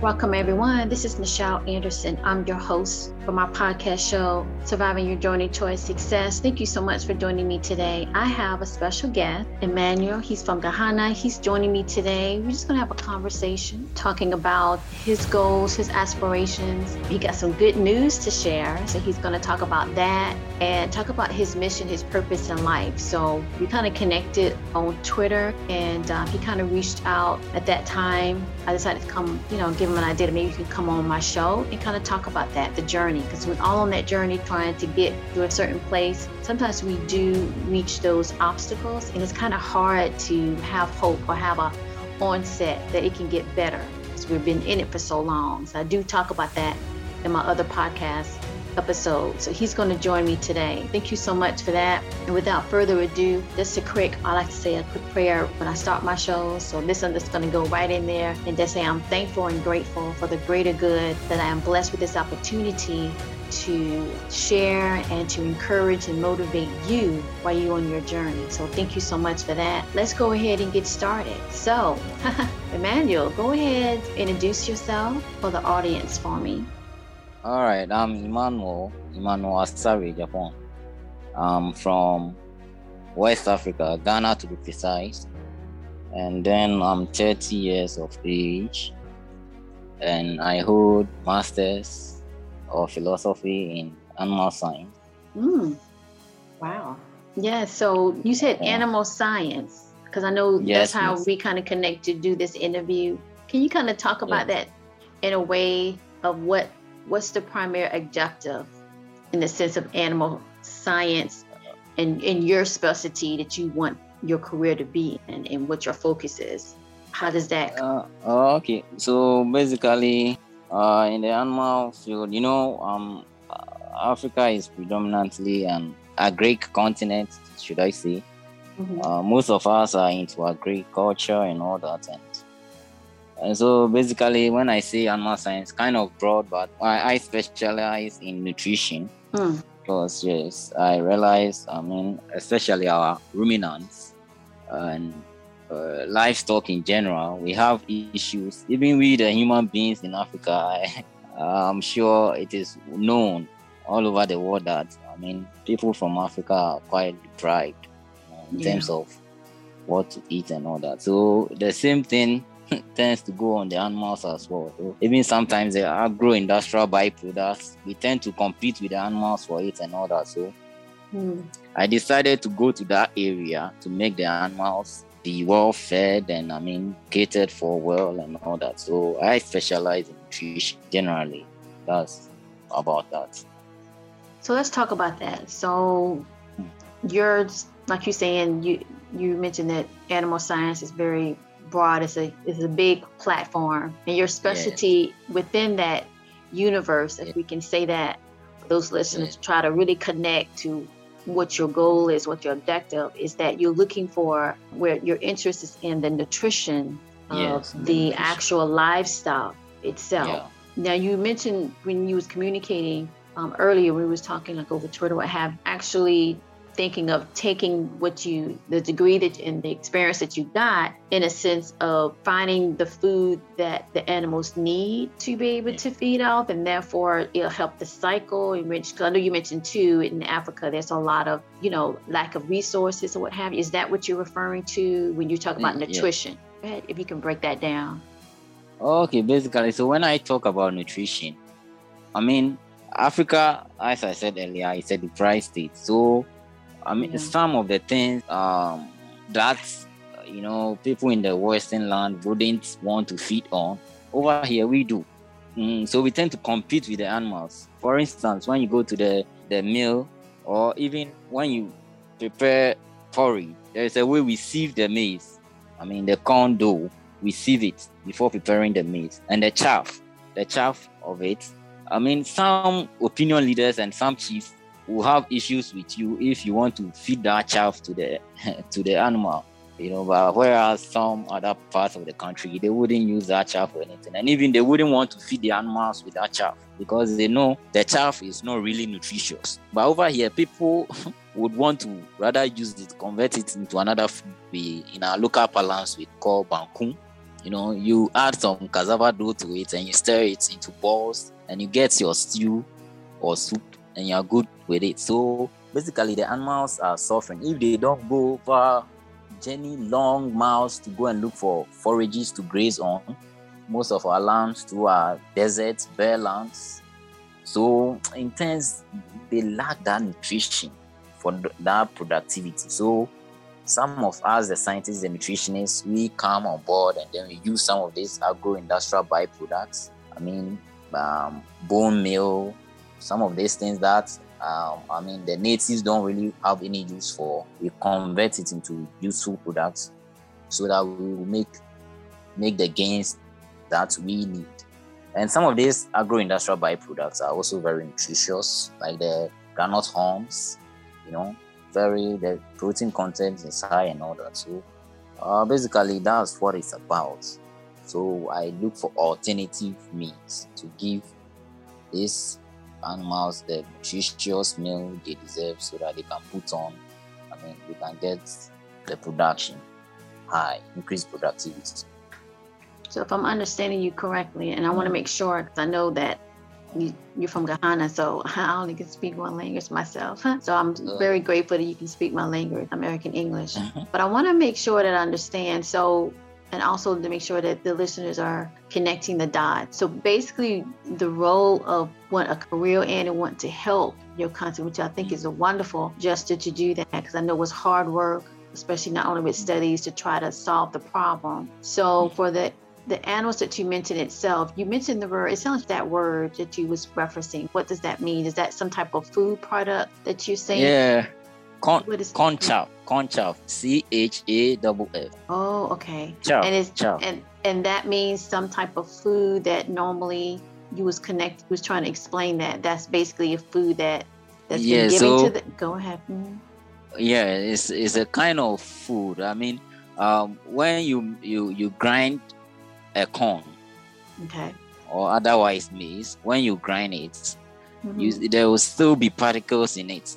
Welcome, everyone. This is Michelle Anderson. I'm your host for my podcast show, Surviving Your Journey Towards Success. Thank you so much for joining me today. I have a special guest, Emmanuel. He's from Ghana. He's joining me today. We're just going to have a conversation talking about his goals, his aspirations. He got some good news to share. So he's going to talk about that and talk about his mission, his purpose in life. So we kind of connected on Twitter and uh, he kind of reached out at that time. I decided to come, you know, give give him an idea that maybe you can come on my show and kind of talk about that, the journey. Because we're all on that journey trying to get to a certain place. Sometimes we do reach those obstacles, and it's kind of hard to have hope or have a onset that it can get better because we've been in it for so long. So I do talk about that in my other podcasts episode. So he's going to join me today. Thank you so much for that. And without further ado, just a quick, I like to say a quick prayer when I start my show. So this I'm just going to go right in there and just say I'm thankful and grateful for the greater good that I am blessed with this opportunity to share and to encourage and motivate you while you're on your journey. So thank you so much for that. Let's go ahead and get started. So, Emmanuel, go ahead, and introduce yourself for the audience for me. All right, I'm Emmanuel, Emmanuel Asari, Japan. I'm from West Africa, Ghana to be precise. And then I'm 30 years of age. And I hold Masters of Philosophy in Animal Science. Mm. Wow. Yeah, so you said yeah. animal science, because I know yes, that's how yes. we kind of connect to do this interview. Can you kind of talk about that in a way of what what's the primary objective in the sense of animal science and in your specialty that you want your career to be in and what your focus is? How does that? Uh, okay, so basically, uh, in the animal field, you know, um, Africa is predominantly an agric continent, should I say? Mm-hmm. Uh, most of us are into agriculture and all that, and and so basically, when I say animal science, kind of broad, but I, I specialize in nutrition. Mm. Because yes, I realize, I mean, especially our ruminants and uh, livestock in general, we have issues. Even we, the human beings in Africa, I, I'm sure it is known all over the world that I mean, people from Africa are quite deprived in yeah. terms of what to eat and all that. So the same thing tends to go on the animals as well. So even sometimes the agro industrial byproducts, we tend to compete with the animals for it and all that. So mm. I decided to go to that area to make the animals be well fed and I mean catered for well and all that. So I specialize in fish generally. That's about that. So let's talk about that. So hmm. you're like you're saying you you mentioned that animal science is very broad. It's a it's a big platform, and your specialty yeah. within that universe, if yeah. we can say that, those listeners yeah. try to really connect to what your goal is, what your objective is. That you're looking for where your interest is in the nutrition of yes, the nutrition. actual livestock itself. Now you mentioned when you was communicating um, earlier, we was talking like over Twitter, what have actually thinking of taking what you, the degree that and the experience that you got, in a sense of finding the food that the animals need to be able to feed off, and therefore it'll help the cycle. Because I know you mentioned too in Africa, there's a lot of you know lack of resources or what have you. Is that what you're referring to when you talk about mm, nutrition? Yeah. Ahead, if you can break that down. Okay, basically, so when I talk about nutrition, I mean Africa, as I said earlier, it's a deprived state. So I mean, yeah. some of the things um, that you know people in the Western land wouldn't want to feed on, over here we do. Mm, so we tend to compete with the animals. For instance, when you go to the the mill, or even when you prepare porridge, there is a way we sieve the maize. I mean, the corn dough, we sieve it before preparing the maize, and the chaff, the chaff of it. I mean, some opinion leaders and some chiefs will have issues with you if you want to feed that chaff to the to the animal you know but whereas some other parts of the country they wouldn't use that chaff for anything. And even they wouldn't want to feed the animals with that chaff because they know the chaff is not really nutritious. But over here people would want to rather use it convert it into another food we in our local parlance we call banku You know, you add some cassava dough to it and you stir it into balls and you get your stew or soup and you're good with it. So basically the animals are suffering. If they don't go over journey long miles to go and look for forages to graze on, most of our lands to are deserts, bare lands. So in terms, they lack that nutrition for that productivity. So some of us, the scientists the nutritionists, we come on board and then we use some of these agro-industrial byproducts. I mean, um, bone meal, some of these things that um, I mean the natives don't really have any use for. We convert it into useful products so that we will make make the gains that we need. And some of these agro-industrial byproducts are also very nutritious, like the groundnut hulls, you know, very the protein content is high and all that. So uh, basically that's what it's about. So I look for alternative means to give these animals the nutritious meal they deserve so that they can put on, I mean, we can get the production high, increase productivity. So if I'm understanding you correctly, and I want to make sure because I know that you, are from Ghana, so I only can speak one language myself. So I'm very grateful that you can speak my language, American English. But I want to make sure that I understand. So and also to make sure that the listeners are connecting the dots. So basically, the role of what a career and want to help your country, which I think is a wonderful gesture to do that because I know it's hard work, especially not only with studies to try to solve the problem. So for the the animals that you mentioned itself, you mentioned the word, it sounds like that word that you was referencing. What does that mean? Is that some type of food product that you're saying? Yeah. Con, corn chaff, corn chaff, C H A double F. Oh, okay. Chaff, and it's chaff. and and that means some type of food that normally you was connect was trying to explain that that's basically a food that that's yeah, been given so, to the go ahead. Mm-hmm. Yeah, it's it's a kind of food. I mean, um, when you you you grind a corn, okay, or otherwise maize, when you grind it, mm-hmm. you, there will still be particles in it.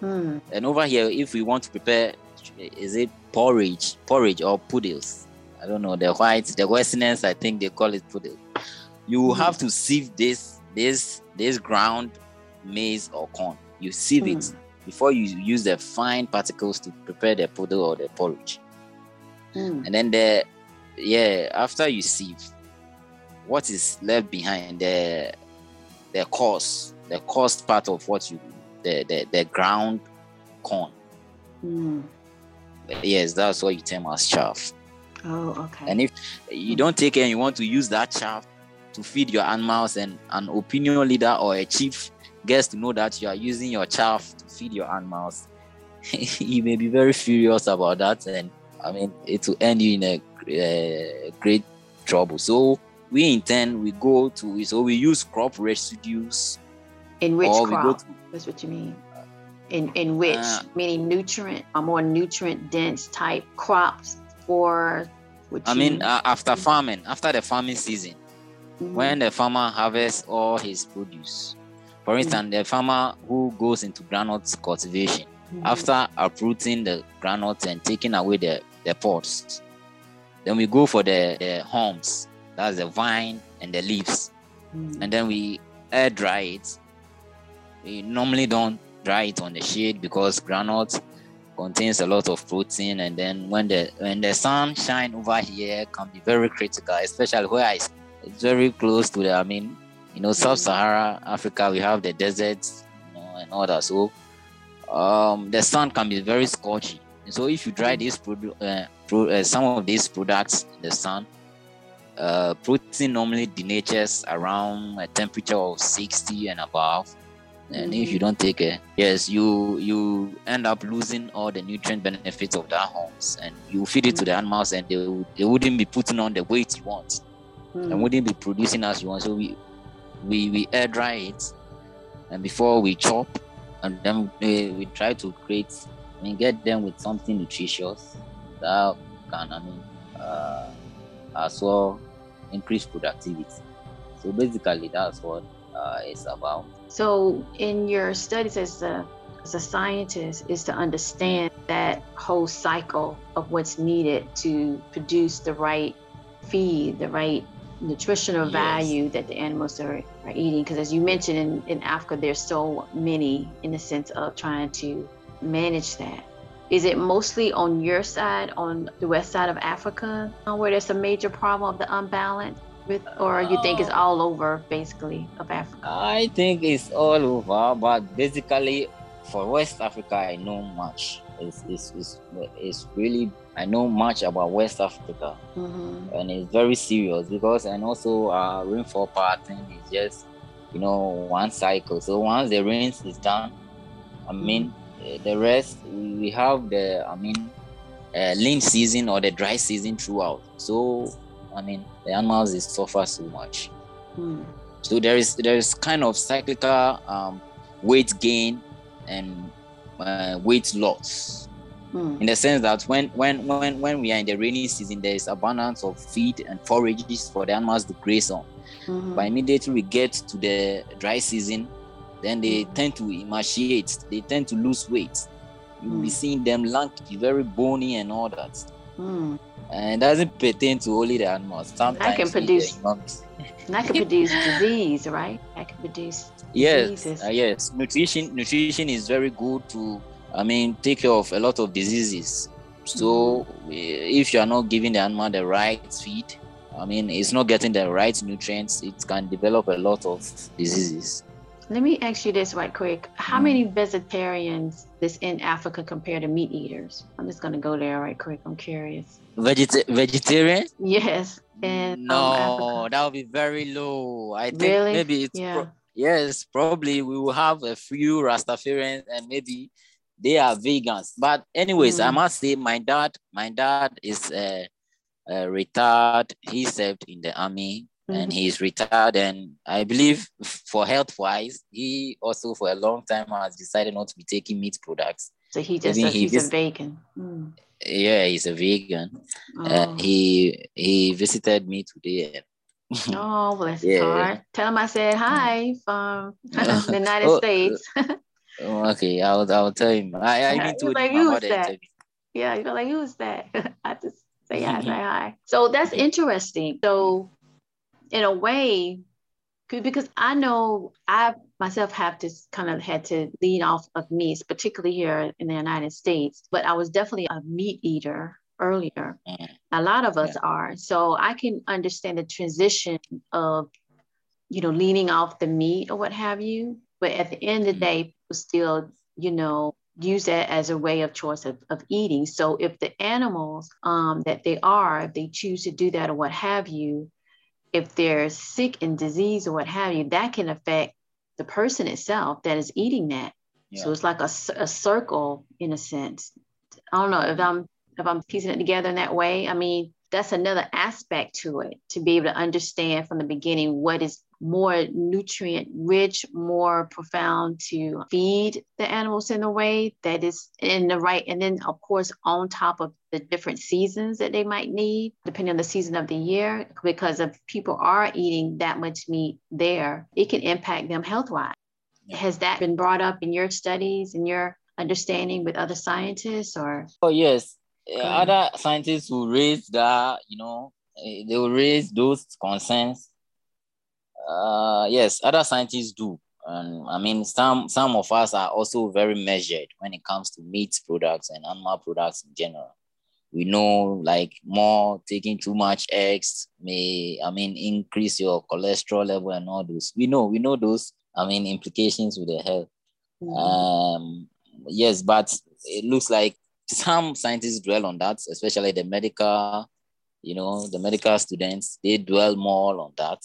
Hmm. And over here, if we want to prepare, is it porridge, porridge or poodles? I don't know the whites, the Westerners. I think they call it poodle. You hmm. have to sieve this, this, this ground maize or corn. You sieve it hmm. before you use the fine particles to prepare the poodle or the porridge. And then the, yeah, after you sieve, what is left behind the, the coarse, the coarse part of what you the the, the ground corn. Mm. Yes, that's what you term as chaff. Oh, okay. And if you don't take care and you want to use that chaff to feed your animals, and an opinion leader or a chief gets to know that you are using your chaff to feed your animals, he may be very furious about that, and I mean it will end you in a uh, great trouble. So we intend we go to so we use crop residues. In which crop? That's what you mean. In in which uh, meaning nutrient, a more nutrient dense type crops for. I mean, uh, after farming, after the farming season, mm-hmm. when the farmer harvests all his produce. For mm-hmm. instance, mm-hmm. the farmer who goes into groundnut cultivation, mm-hmm. after uprooting the groundnut and taking away the, the pods, then we go for the, the hulls, that's the vine and the leaves. Mm-hmm. And then we air dry it we normally don't dry it on the shade because groundnut contains a lot of protein and then when the when the sun shine over here can be very critical especially where it's, it's very close to the i mean you know sub-sahara africa we have the deserts you know, and all that. So um, the sun can be very scorchy. So if you dry these produ- uh, pro- uh, some of these products in the sun uh, protein normally denatures around a temperature of 60 and above and if you don't take care yes you you end up losing all the nutrient benefits of that hulls and you feed it to the animals and they, they wouldn't be putting on the weight you want mm. and wouldn't be producing as you want so we we we air dry it and before we chop and then we, we try to create I mean get them with something nutritious that can I mean uh, as well increase productivity so basically that's what uh, it's about so, in your studies as a as a scientist, is to understand that whole cycle of what's needed to produce the right feed, the right nutritional yes. value that the animals are, are eating. Because as you mentioned in, in Africa, there's so many in the sense of trying to manage that. Is it mostly on your side, on the west side of Africa, where there's a major problem of the unbalance? With, or you think it's all over basically of Africa? I think it's all over, but basically for West Africa, I know much. It's, it's, it's, it's really, I know much about West Africa. Mm-hmm. And it's very serious because, and also uh, rainfall pattern is just, you know, one cycle. So once the rains is done, I mean, mm-hmm. the rest, we have the, I mean, uh, lean season or the dry season throughout. So, I mean, the animals is suffer so much. Mm. So there is there is kind of cyclical um, weight gain and uh, weight loss. Mm. In the sense that when when when when we are in the rainy season, there is abundance of feed and forages for the animals to graze on. Mm-hmm. But immediately we get to the dry season, then they mm. tend to emaciate. They tend to lose weight. You'll mm. be seeing them lanky, very bony, and all that. Mm. And it doesn't pertain to only the animals. Sometimes I can produce. That can produce disease, right? I can produce yes uh, yes nutrition nutrition is very good to i mean take care of a lot of diseases so mm-hmm. if you are not giving the animal the right feed i mean it's not getting the right nutrients it can develop a lot of diseases let me ask you this right quick how mm. many vegetarians is in africa compared to meat eaters i'm just going to go there right quick i'm curious Veget- vegetarian yes and no that would be very low i think really? maybe it's yeah. Pro- yes, probably we will have a few Rastafarians and maybe they are vegans. But anyways, mm. I must say my dad, my dad is a, a retired. He served in the army mm. and he's retired. And I believe for health wise, he also for a long time has decided not to be taking meat products. So he just says he he's vis- a vegan. Mm. Yeah, he's a vegan. Uh, oh. Uh, he he visited me today Oh, bless his heart. Tell him I said hi from the United oh, States. Oh, okay, I'll I'll tell him. I I even told like, who's that? Yeah, you go like, who's that? I just say hi, say hi. So that's interesting. So in a way, because I know I myself have just kind of had to lean off of meats, particularly here in the United States. But I was definitely a meat eater earlier. Mm. A lot of us yeah. are. So I can understand the transition of, you know, leaning off the meat or what have you. But at the end of the mm. day, people still, you know, use that as a way of choice of, of eating. So if the animals um, that they are, if they choose to do that or what have you, if they're sick and disease or what have you, that can affect the person itself that is eating that. Yeah. So it's like a, a circle in a sense. I don't know if I'm if I'm piecing it together in that way. I mean, that's another aspect to it to be able to understand from the beginning what is more nutrient rich, more profound to feed the animals in a way that is in the right. And then, of course, on top of the different seasons that they might need, depending on the season of the year, because if people are eating that much meat there, it can impact them health wise. Has that been brought up in your studies and your understanding with other scientists or? Oh, yes other scientists will raise that, you know, eh, they will raise those concerns. Uh, yes, other scientists do. And I mean, some some of us are also very measured when it comes to meat products and animal products in general. We know like more taking too much eggs may, I mean, increase your cholesterol level and all those. We know, we know those, I mean, implications with the health. Mm-hmm. Um, yes, but it looks like some scientists dwell on that, especially the medical, you know, the medical students, they dwell more on that.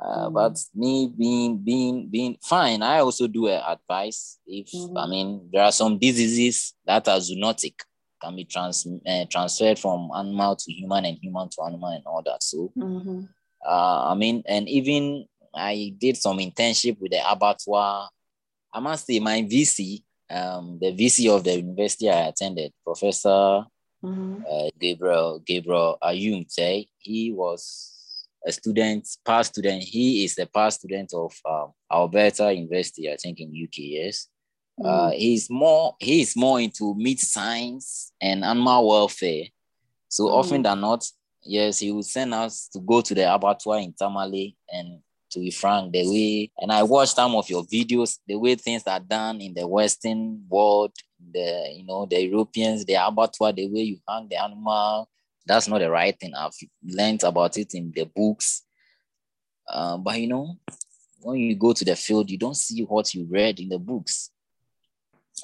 Uh, mm. But me being being being fine, I also do advice if mm-hmm. I mean there are some diseases that are zoonotic, can be trans uh, transferred from animal to human and human to animal and all that. So, mm-hmm. uh, I mean, and even I did some internship with the abattoir. I must say, my VC um, the VC of the university I attended, Professor mm-hmm. uh, Gabriel Gabriel Ayum, say he was a student, past student. He is the past student of um, Alberta University, I think in UK. Yes, mm-hmm. uh, he's more he is more into meat science and animal welfare. So mm-hmm. often than not, yes, he would send us to go to the abattoir in Tamale and to be frank, the way and I watched some of your videos, the way things are done in the Western world, the you know, the Europeans, the abattoir, the way you hang the animal, that's not the right thing. I've learned about it in the books. Uh, but you know, when you go to the field, you don't see what you read in the books.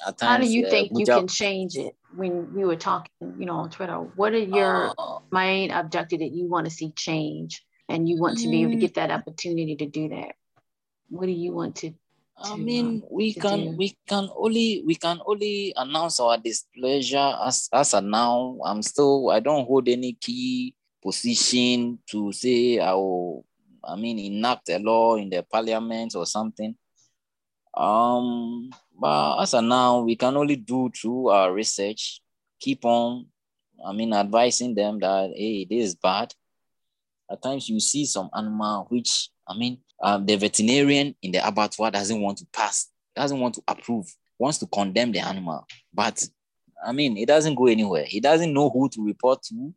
Times, How do you uh, think you can change it? When we were talking, you know, on Twitter, what are your uh, main objective that you want to see change? and you want to be able to mm. get that opportunity to do that what do you want to, to I mean, we can do? we can only we can only announce our displeasure as as of now. I'm still I don't hold any key position to say I will I mean enact a law in the parliament or something. Um, but as of now, we can only do through our research, keep on, I mean, advising them that hey, this is bad at times you see some animal which I mean um, the veterinarian in the abattoir doesn't want to pass, doesn't want to approve, wants to condemn the animal, but I mean it doesn't go anywhere. He doesn't know who to report to.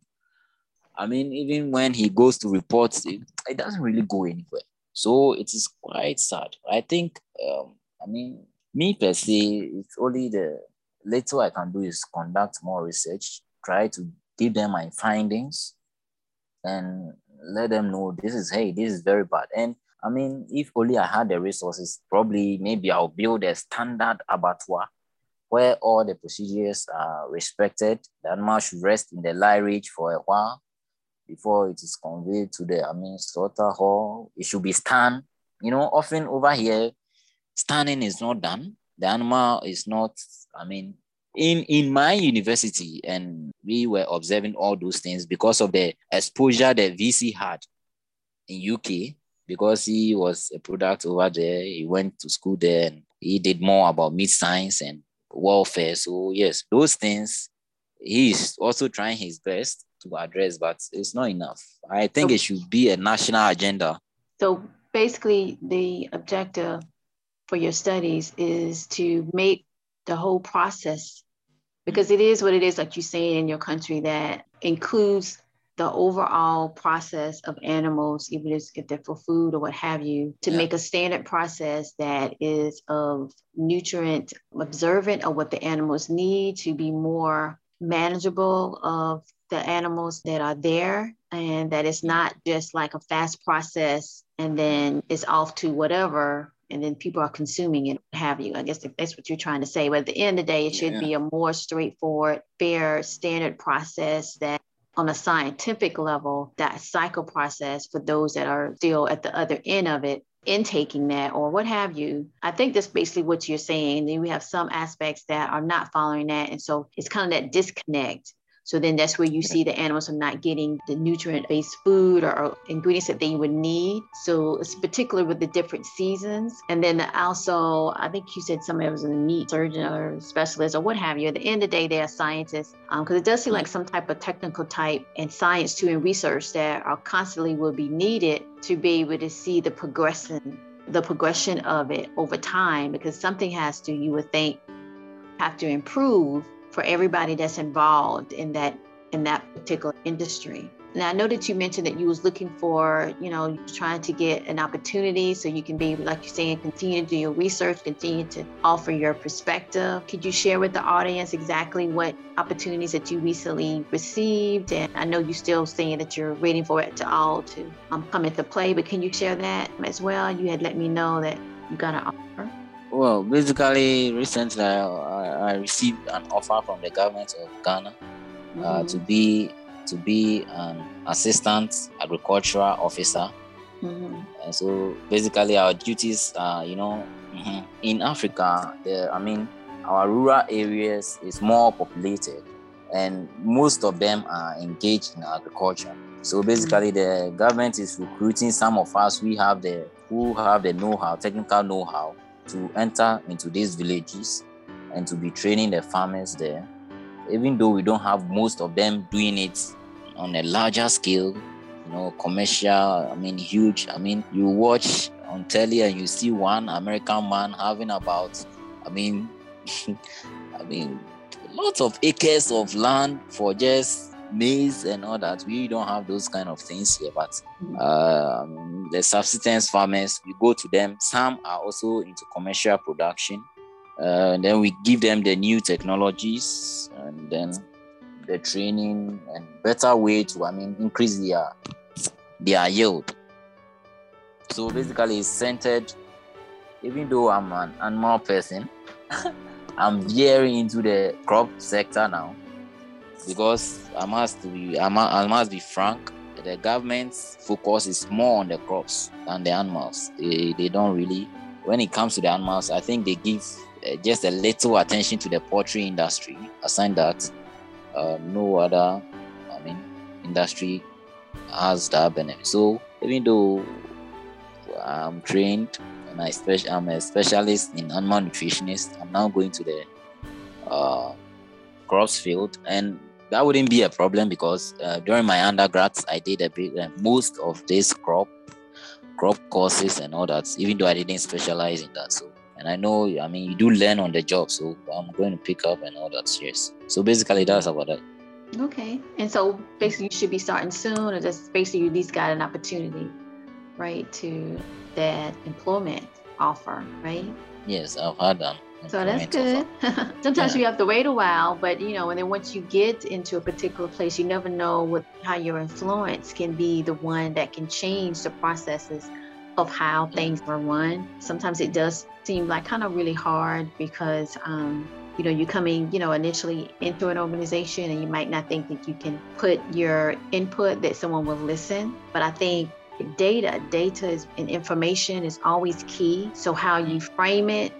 I mean, even when he goes to report, it, it doesn't really go anywhere. So it is quite sad. I think, um, I mean, me per se, it's only the little I can do is conduct more research, try to give them my findings, and let them know this is hey this is very bad and i mean if only i had the resources probably maybe i'll build a standard abattoir where all the procedures are respected the animal should rest in the lairage for a while before it is conveyed to the i mean slaughter hall. It should be stand you know often over here standing is not done. The animal is not i mean in in my university and we were observing all those things because of the exposure that vc had in uk because he was a product over there he went to school there and he did more about meat science and welfare so yes those things he's also trying his best to address but it's not enough. I think so, it should be a national agenda. So basically the objective for your studies is to make the whole process because it is what it is like you say in your country that includes the overall process of animals even if they're for food or what have you to yeah. make a standard process that is of nutrient observant of what the animals need to be more manageable of the animals that are there and that it's not just like a fast process and then it's off to whatever and then people are consuming it, what have you. I guess that's what you're trying to say. But at the end of the day, it should yeah. be a more straightforward, fair, standard process that on a scientific level, that cycle process for those that are still at the other end of it, intaking that or what have you. I think that's basically what you're saying. Then we have some aspects that are not following that. And so it's kind of that disconnect so then that's where you see the animals are not getting the nutrient based food or, or, ingredients that they would need. So it's particular with the different seasons. And then also, I think you said somebody was a meat surgeon or specialist or what have you. At the end of the day, they are scientists because um, it does seem like some type of technical type and science too and research that are constantly will be needed to be able to see the progression the progression of it over time because something has to you would think have to improve for everybody that's involved in that in that particular industry. Now I know that you mentioned that you was looking for, you know, trying to get an opportunity so you can be, like you're saying, continue to do your research, continue to offer your perspective. Could you share with the audience exactly what opportunities that you recently received? And I know you're still saying that you're waiting for it to all to um, come into play, but can you share that as well? You had let me know that you got an offer. Well, basically, recently I, I received an offer from the government of Ghana uh, mm-hmm. to be to be an assistant agricultural officer. Mm-hmm. And so basically, our duties are, you know, mm-hmm. in Africa, the, I mean, our rural areas is more populated, and most of them are engaged in agriculture. So basically, mm-hmm. the government is recruiting some of us. We have the who have the know-how, technical know-how to enter into these villages and to be training the farmers there, even though we don't have most of them doing it on a larger scale, you know, commercial, I mean, huge. I mean, you watch on telly and you see one American man having about, I mean, I mean, lots of acres of land for just maize and all that. We don't have those kind of things here, but um, the subsistence farmers, we go to them. Some are also into commercial production. Uh, and then we give them the new technologies and then the training and better way to, I mean, increase their their yield. So basically, it's centered. Even though I'm an animal person, I'm veering into the crop sector now because I must be I must, be frank. The government's focus is more on the crops than the animals. They, they don't really. When it comes to the animals, I think they give uh, just a little attention to the poultry industry. Aside that, uh, no other, I mean, industry has that benefit. So even though I'm trained and I spe- I'm a specialist in animal nutritionist, I'm now going to the uh, crops field, and that wouldn't be a problem because uh, during my undergrads I did a bit uh, most of this crop crop courses and all that. Even though I didn't specialize in that, so and I know I mean you do learn on the job, so I'm going to pick up and all that. Yes. So basically, that's about that. Okay. And so basically, you should be starting soon, or just basically, you at least got an opportunity, right, to that employment offer, right? Yes, I've had them. So that's good. Sometimes yeah. you have to wait a while, but you know, and then once you get into a particular place, you never know what how your influence can be the one that can change the processes of how things are run. Sometimes it does seem like kind of really hard because um, you know, you're coming, you know, initially into an organization and you might not think that you can put your input that someone will listen. But I think data, data is, and information is always key. So how you frame it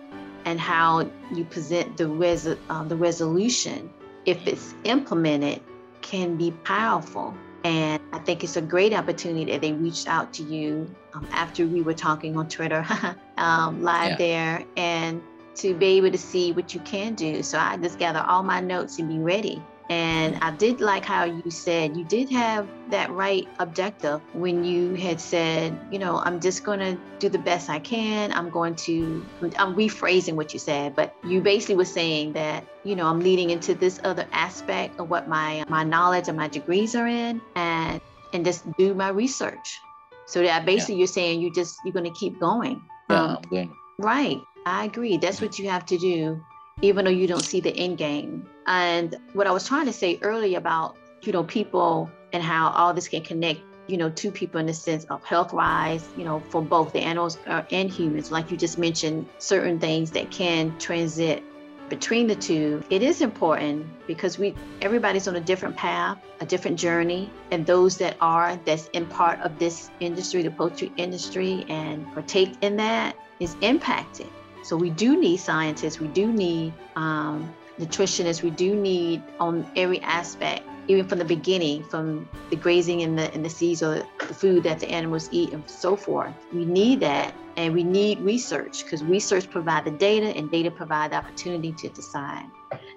and how you present the res- uh, the resolution, if it's implemented, can be powerful. And I think it's a great opportunity that they reached out to you um, after we were talking on Twitter um, live yeah. there and to be able to see what you can do. So I just gather all my notes and be ready. And I did like how you said you did have that right objective when you had said, you know, I'm just going to do the best I can. I'm going to, I'm rephrasing what you said, but you basically were saying that, you know, I'm leading into this other aspect of what my my knowledge and my degrees are in, and and just do my research. So that basically yeah. you're saying you just you're going to keep going. Yeah, um. Right. I agree. That's what you have to do, even though you don't see the end game. And what I was trying to say earlier about, you know, people and how all this can connect, you know, to people in the sense of health wise, you know, for both the animals uh, and humans. Like you just mentioned, certain things that can transit between the two. It is important because we everybody's on a different path a different journey and those that are that's in part of this industry the poultry industry and partake in that is impacted. So we do need scientists, we do need um, nutritionists, we do need on every aspect, even from the beginning, from the grazing in the in the seeds or the food that the animals eat and so forth. We need that, and we need research because research provide the data, and data provide the opportunity to decide.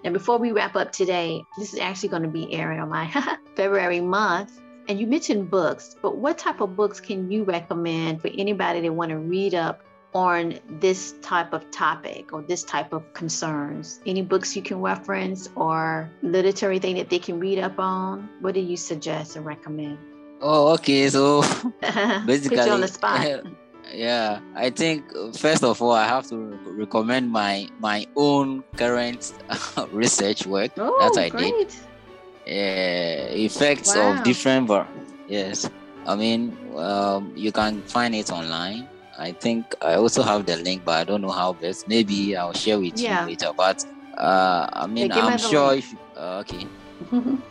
And before we wrap up today, this is actually going to be airing on my February month. And you mentioned books, but what type of books can you recommend for anybody that want to read up on this type of topic or this type of concerns? Any books you can reference or literary thing that they can read up on? What do you suggest and recommend? Oh, okay. So basically, Put you on the spot. yeah, I think first of all, I have to recommend my my own current research work oh, that I great. did. Yeah, effects wow. of different. Yes, I mean, um, you can find it online I think I also have the link, but I don't know how best. Maybe I'll share with yeah. you later. But uh, I mean, I'm sure if uh, okay. you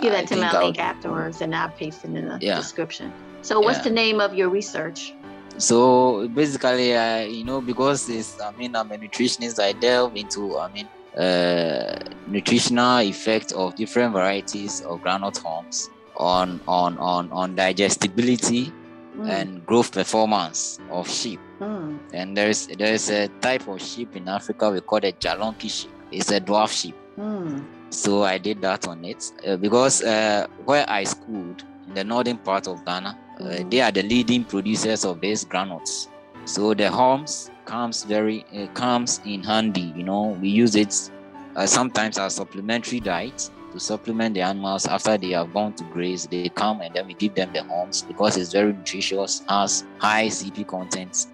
give that to my link afterwards, and I'll paste it in the yeah. description. So, what's yeah. the name of your research? So basically, I you know because it's I mean I'm a nutritionist. I delve into I mean uh, nutritional effect of different varieties of groundnut hulls on on on on digestibility mm. and growth performance of sheep. Mm. And there's there's a type of sheep in Africa we call it Djallonke sheep. It's a dwarf sheep. Mm. So I did that on it uh, because uh, where I schooled in the northern part of Ghana, uh, mm. they are the leading producers of these groundnuts. So the hulls comes very uh, comes in handy. You know, we use it uh, sometimes as supplementary diet to supplement the animals after they have gone to graze. They come and then we give them the horns because it's very nutritious, has high CP content.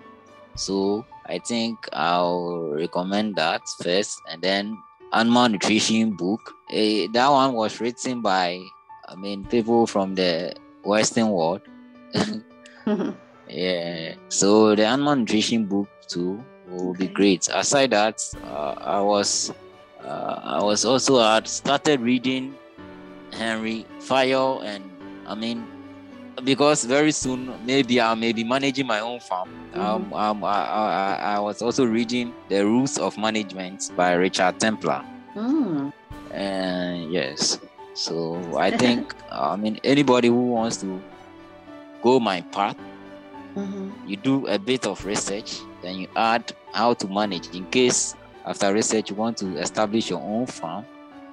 So I think I'll recommend that first, and then animal nutrition book. Uh, that one was written by, I mean, people from the Western world. yeah. So the animal nutrition book too will be great. Aside that, uh, I was uh, I was also had started reading Henri Fayol, and I mean, because very soon maybe I may be managing my own farm. Mm-hmm. Um, um, I, I, I, was also reading The Rules of Management by Richard Templar. Mm. And yes, so I think I mean anybody who wants to go my path, mm-hmm. you do a bit of research, then you add how to manage in case after research you want to establish your own farm.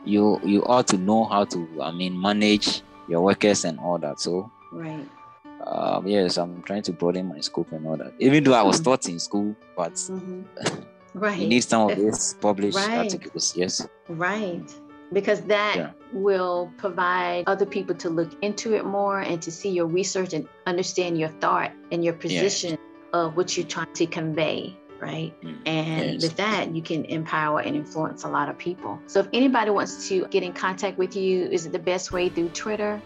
You you ought to know how to i mean manage your workers and all that. So right. um, yes i'm trying to broaden my scope and all that. Even though i was mm-hmm. taught in school but mm-hmm. right you need some of these published right. articles yes. Right. Because that yeah. will provide other people to look into it more and to see your research and understand your thought and your position of what you're trying to convey right? Mm, and yes. with that, you can empower and influence a lot of people. So if anybody wants to get in contact with you, is it the best way through Twitter?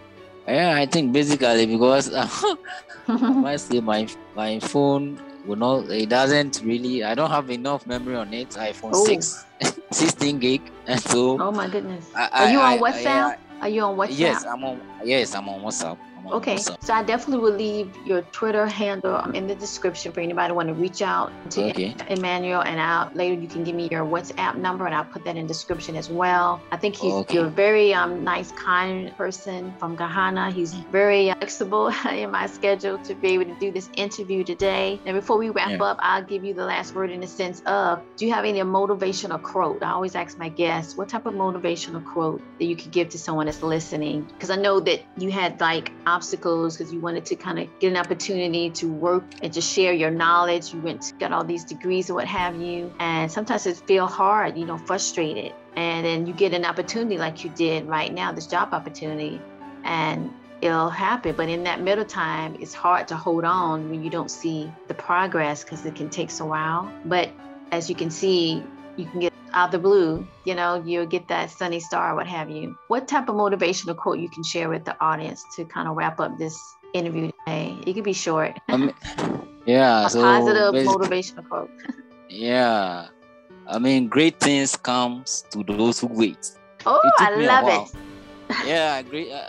Yeah, I think basically because I say my my phone will not it doesn't really I don't have enough memory on it. iPhone oh. 6 16 gig and so Oh my goodness. I, Are you on WhatsApp? Are you on WhatsApp? Yes, I'm on yes, I'm on WhatsApp. Okay, so I definitely will leave your Twitter handle um, in the description for anybody want to reach out to okay. Emmanuel, and out later you can give me your WhatsApp number, and I'll put that in description as well. I think he's okay. you're a very um, nice, kind person from Ghana. He's very flexible in my schedule to be able to do this interview today. And before we wrap yeah. up, I'll give you the last word in the sense of: Do you have any motivational quote? I always ask my guests, what type of motivational quote that you could give to someone that's listening? Because I know that you had like obstacles because you wanted to kind of get an opportunity to work and to share your knowledge. You went got all these degrees or what have you. And sometimes it feel hard, you know, frustrated. And then you get an opportunity like you did right now, this job opportunity, and it'll happen. But in that middle time, it's hard to hold on when you don't see the progress because it can take a while. But as you can see, you can get out of the blue, you know, you'll get that sunny star, what have you. What type of motivational quote you can share with the audience to kind of wrap up this interview today? It could be short. Um, yeah. A so positive motivational quote. yeah. I mean, great things comes to those who wait. Oh, I love it. yeah,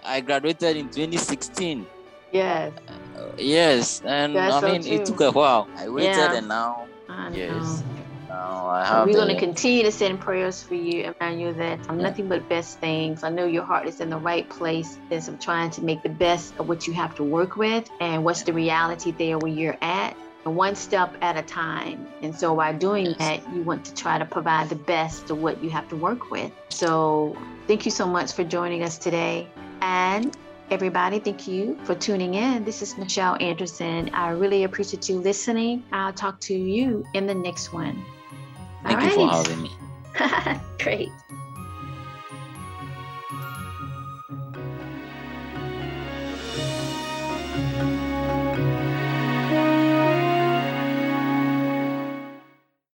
I, I graduated in 2016. Yes. Uh, yes, and That's I mean, so it took a while. I waited, yeah. and now, yes. Know. We're going to continue to send prayers for you, Emmanuel, that um, nothing but best things. I know your heart is in the right place. As I'm trying to make the best of what you have to work with and what's the reality there where you're at, one step at a time. And so by doing yes. that, you want to try to provide the best of what you have to work with. So thank you so much for joining us today. And Everybody, thank you for tuning in. This is Michelle Anderson. I really appreciate you listening. I'll talk to you in the next one. Thank All you right. for having me. Great.